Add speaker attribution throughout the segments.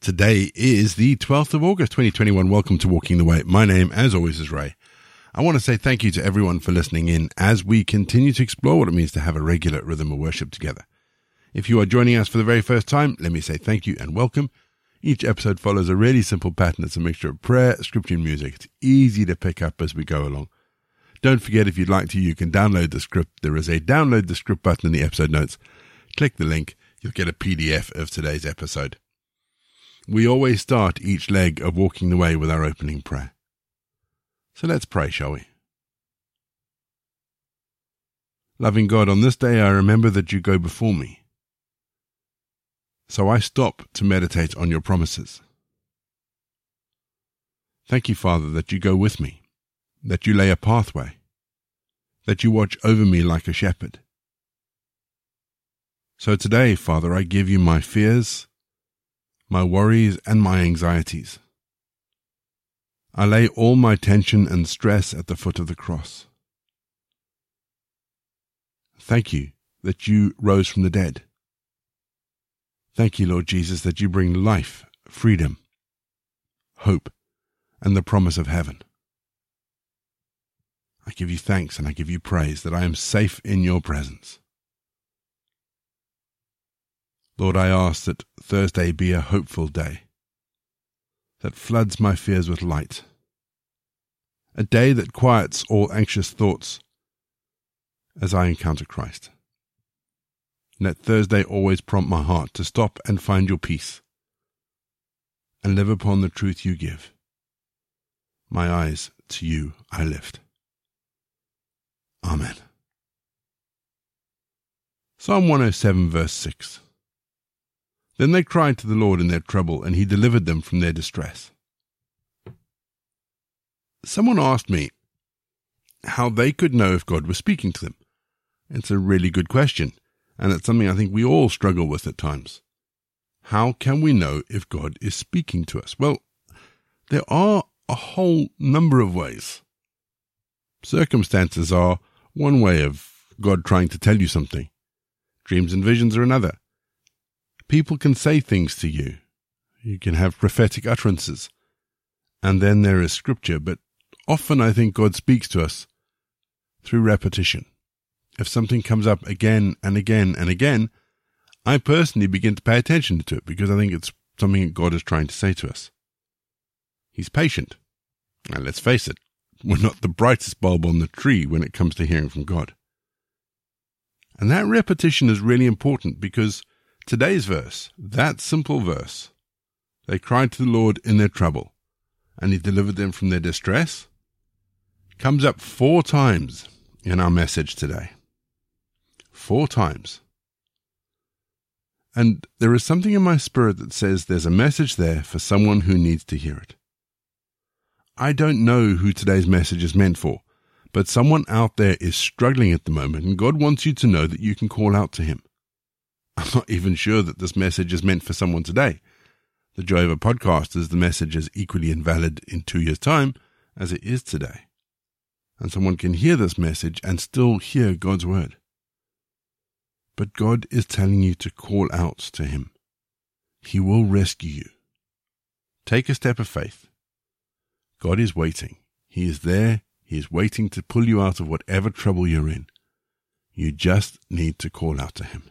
Speaker 1: Today is the 12th of August, 2021. Welcome to Walking the Way. My name, as always, is Ray. I want to say thank you to everyone for listening in as we continue to explore what it means to have a regular rhythm of worship together. If you are joining us for the very first time, let me say thank you and welcome. Each episode follows a really simple pattern. It's a mixture of prayer, scripture, and music. It's easy to pick up as we go along. Don't forget, if you'd like to, you can download the script. There is a download the script button in the episode notes. Click the link. You'll get a PDF of today's episode. We always start each leg of walking the way with our opening prayer. So let's pray, shall we? Loving God, on this day I remember that you go before me. So I stop to meditate on your promises. Thank you, Father, that you go with me, that you lay a pathway, that you watch over me like a shepherd. So today, Father, I give you my fears, my worries, and my anxieties. I lay all my tension and stress at the foot of the cross. Thank you that you rose from the dead. Thank you, Lord Jesus, that you bring life, freedom, hope, and the promise of heaven. I give you thanks and I give you praise that I am safe in your presence. Lord, I ask that Thursday be a hopeful day that floods my fears with light, a day that quiets all anxious thoughts as I encounter Christ. Let Thursday always prompt my heart to stop and find your peace and live upon the truth you give. My eyes to you I lift. Amen. Psalm 107, verse 6. Then they cried to the Lord in their trouble, and he delivered them from their distress. Someone asked me how they could know if God was speaking to them. It's a really good question, and it's something I think we all struggle with at times. How can we know if God is speaking to us? Well, there are a whole number of ways. Circumstances are one way of God trying to tell you something. Dreams and visions are another people can say things to you. You can have prophetic utterances. And then there is scripture, but often I think God speaks to us through repetition. If something comes up again and again and again, I personally begin to pay attention to it because I think it's something that God is trying to say to us. He's patient. And let's face it, we're not the brightest bulb on the tree when it comes to hearing from God. And that repetition is really important because Today's verse, that simple verse, they cried to the Lord in their trouble, and he delivered them from their distress, comes up four times in our message today. Four times. And there is something in my spirit that says there's a message there for someone who needs to hear it. I don't know who today's message is meant for, but someone out there is struggling at the moment, and God wants you to know that you can call out to Him. I'm not even sure that this message is meant for someone today. The joy of a podcast is the message is equally invalid in two years' time as it is today. And someone can hear this message and still hear God's word. But God is telling you to call out to Him. He will rescue you. Take a step of faith. God is waiting. He is there. He is waiting to pull you out of whatever trouble you're in. You just need to call out to Him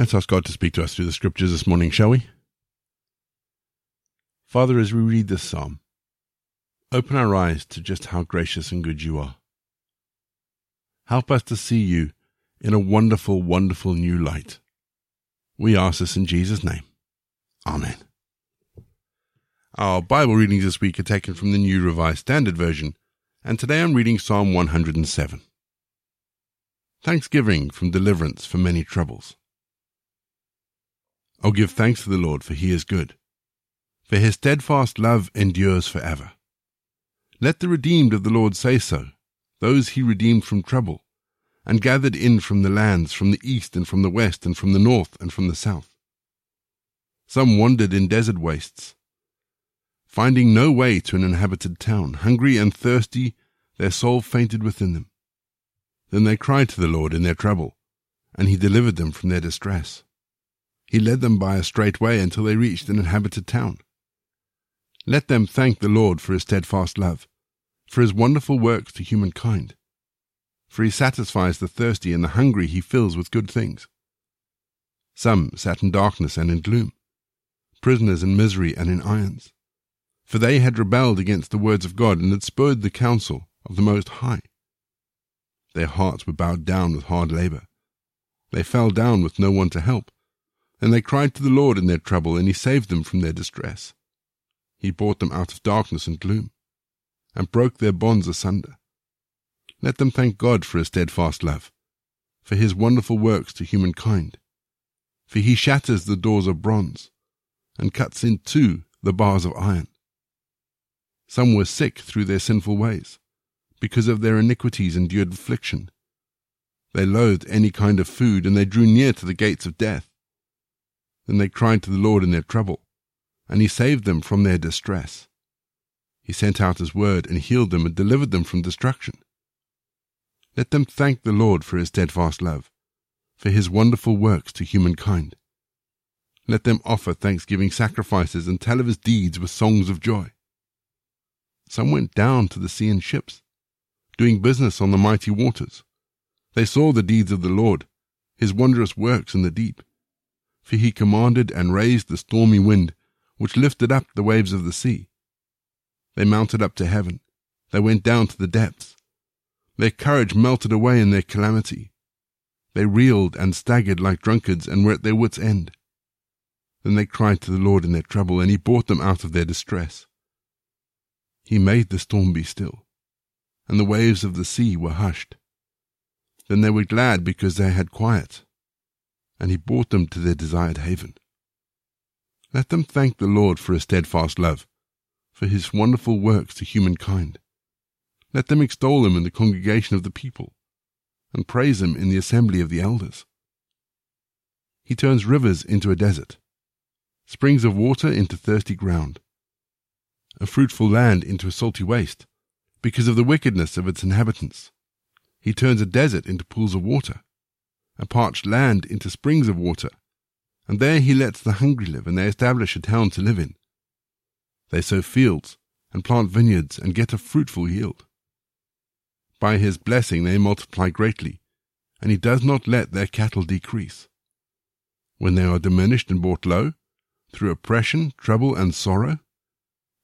Speaker 1: Let's ask God to speak to us through the scriptures this morning, shall we? Father, as we read this psalm, open our eyes to just how gracious and good you are. Help us to see you in a wonderful, wonderful new light. We ask this in Jesus' name. Amen. Our Bible readings this week are taken from the New Revised Standard Version, and today I'm reading Psalm 107. Thanksgiving from deliverance for many troubles. Oh, give thanks to the Lord, for he is good, for his steadfast love endures for ever. Let the redeemed of the Lord say so, those he redeemed from trouble, and gathered in from the lands, from the east and from the west, and from the north and from the south. Some wandered in desert wastes, finding no way to an inhabited town, hungry and thirsty, their soul fainted within them. Then they cried to the Lord in their trouble, and he delivered them from their distress. He led them by a straight way until they reached an inhabited town. Let them thank the Lord for his steadfast love, for his wonderful works to humankind. For he satisfies the thirsty, and the hungry he fills with good things. Some sat in darkness and in gloom, prisoners in misery and in irons, for they had rebelled against the words of God and had spurned the counsel of the Most High. Their hearts were bowed down with hard labor. They fell down with no one to help. And they cried to the Lord in their trouble, and he saved them from their distress. He brought them out of darkness and gloom, and broke their bonds asunder. Let them thank God for his steadfast love, for his wonderful works to humankind. For he shatters the doors of bronze, and cuts in two the bars of iron. Some were sick through their sinful ways, because of their iniquities endured affliction. They loathed any kind of food, and they drew near to the gates of death. Then they cried to the Lord in their trouble, and he saved them from their distress. He sent out his word and healed them and delivered them from destruction. Let them thank the Lord for his steadfast love, for his wonderful works to humankind. Let them offer thanksgiving sacrifices and tell of his deeds with songs of joy. Some went down to the sea in ships, doing business on the mighty waters. They saw the deeds of the Lord, his wondrous works in the deep for he commanded and raised the stormy wind, which lifted up the waves of the sea. They mounted up to heaven, they went down to the depths. Their courage melted away in their calamity. They reeled and staggered like drunkards and were at their wits' end. Then they cried to the Lord in their trouble, and he brought them out of their distress. He made the storm be still, and the waves of the sea were hushed. Then they were glad because they had quiet and he brought them to their desired haven. Let them thank the Lord for his steadfast love, for his wonderful works to humankind. Let them extol him in the congregation of the people, and praise him in the assembly of the elders. He turns rivers into a desert, springs of water into thirsty ground, a fruitful land into a salty waste, because of the wickedness of its inhabitants. He turns a desert into pools of water, a parched land into springs of water, and there he lets the hungry live, and they establish a town to live in. They sow fields and plant vineyards and get a fruitful yield. By his blessing they multiply greatly, and he does not let their cattle decrease. When they are diminished and brought low, through oppression, trouble, and sorrow,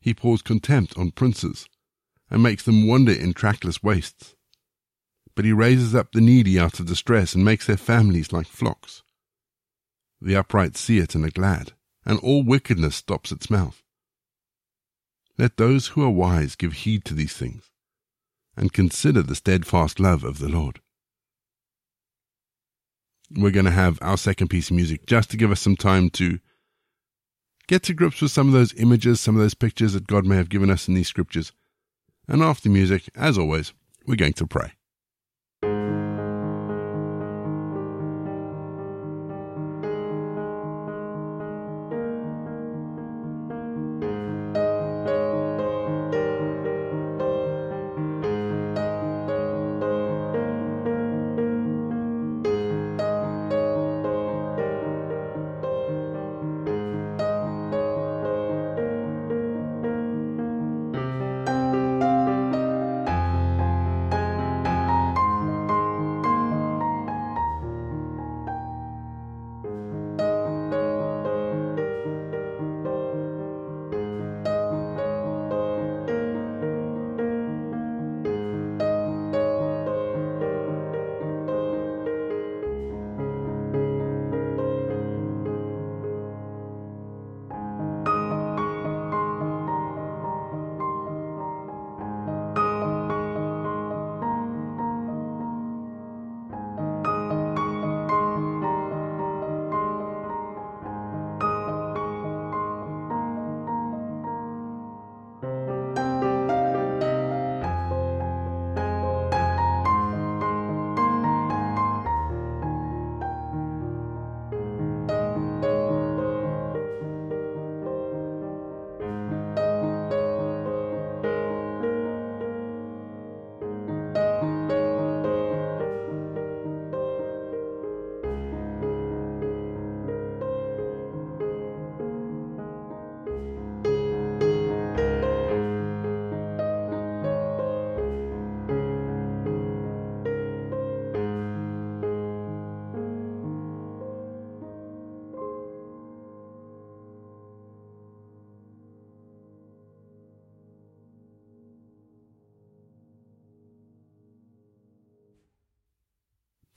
Speaker 1: he pours contempt on princes, and makes them wander in trackless wastes but he raises up the needy out of distress and makes their families like flocks. The upright see it and are glad, and all wickedness stops its mouth. Let those who are wise give heed to these things, and consider the steadfast love of the Lord. We're going to have our second piece of music just to give us some time to get to grips with some of those images, some of those pictures that God may have given us in these scriptures. And after music, as always, we're going to pray.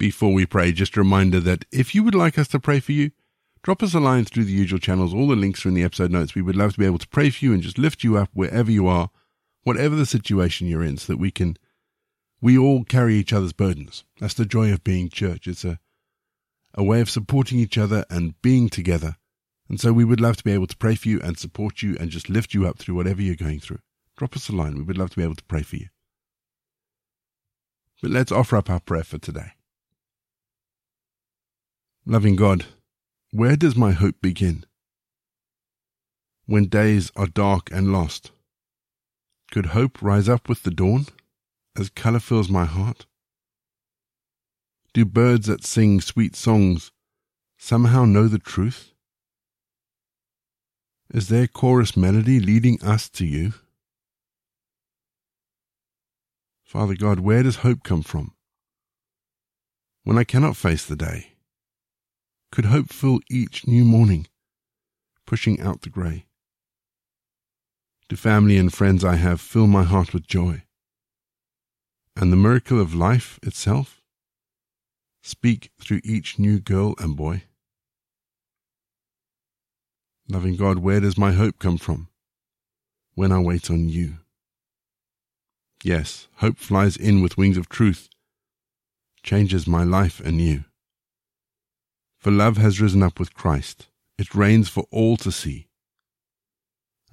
Speaker 1: Before we pray, just a reminder that if you would like us to pray for you, drop us a line through the usual channels. All the links are in the episode notes. We would love to be able to pray for you and just lift you up wherever you are, whatever the situation you're in, so that we can, we all carry each other's burdens. That's the joy of being church. It's a, a way of supporting each other and being together. And so we would love to be able to pray for you and support you and just lift you up through whatever you're going through. Drop us a line. We would love to be able to pray for you. But let's offer up our prayer for today. Loving God, where does my hope begin? When days are dark and lost, could hope rise up with the dawn as colour fills my heart? Do birds that sing sweet songs somehow know the truth? Is their chorus melody leading us to you? Father God, where does hope come from? When I cannot face the day, could hope fill each new morning, pushing out the grey? Do family and friends I have fill my heart with joy? And the miracle of life itself speak through each new girl and boy? Loving God, where does my hope come from when I wait on you? Yes, hope flies in with wings of truth, changes my life anew. For love has risen up with Christ. It reigns for all to see.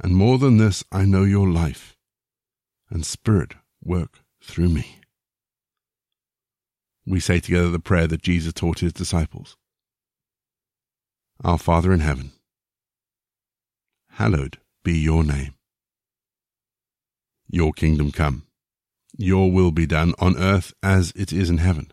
Speaker 1: And more than this, I know your life and Spirit work through me. We say together the prayer that Jesus taught his disciples Our Father in heaven, hallowed be your name. Your kingdom come, your will be done on earth as it is in heaven.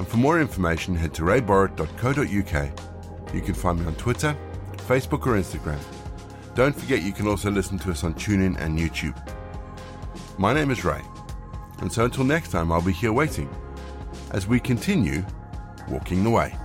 Speaker 1: and for more information, head to rayborrett.co.uk. You can find me on Twitter, Facebook, or Instagram. Don't forget you can also listen to us on TuneIn and YouTube. My name is Ray, and so until next time, I'll be here waiting as we continue walking the way.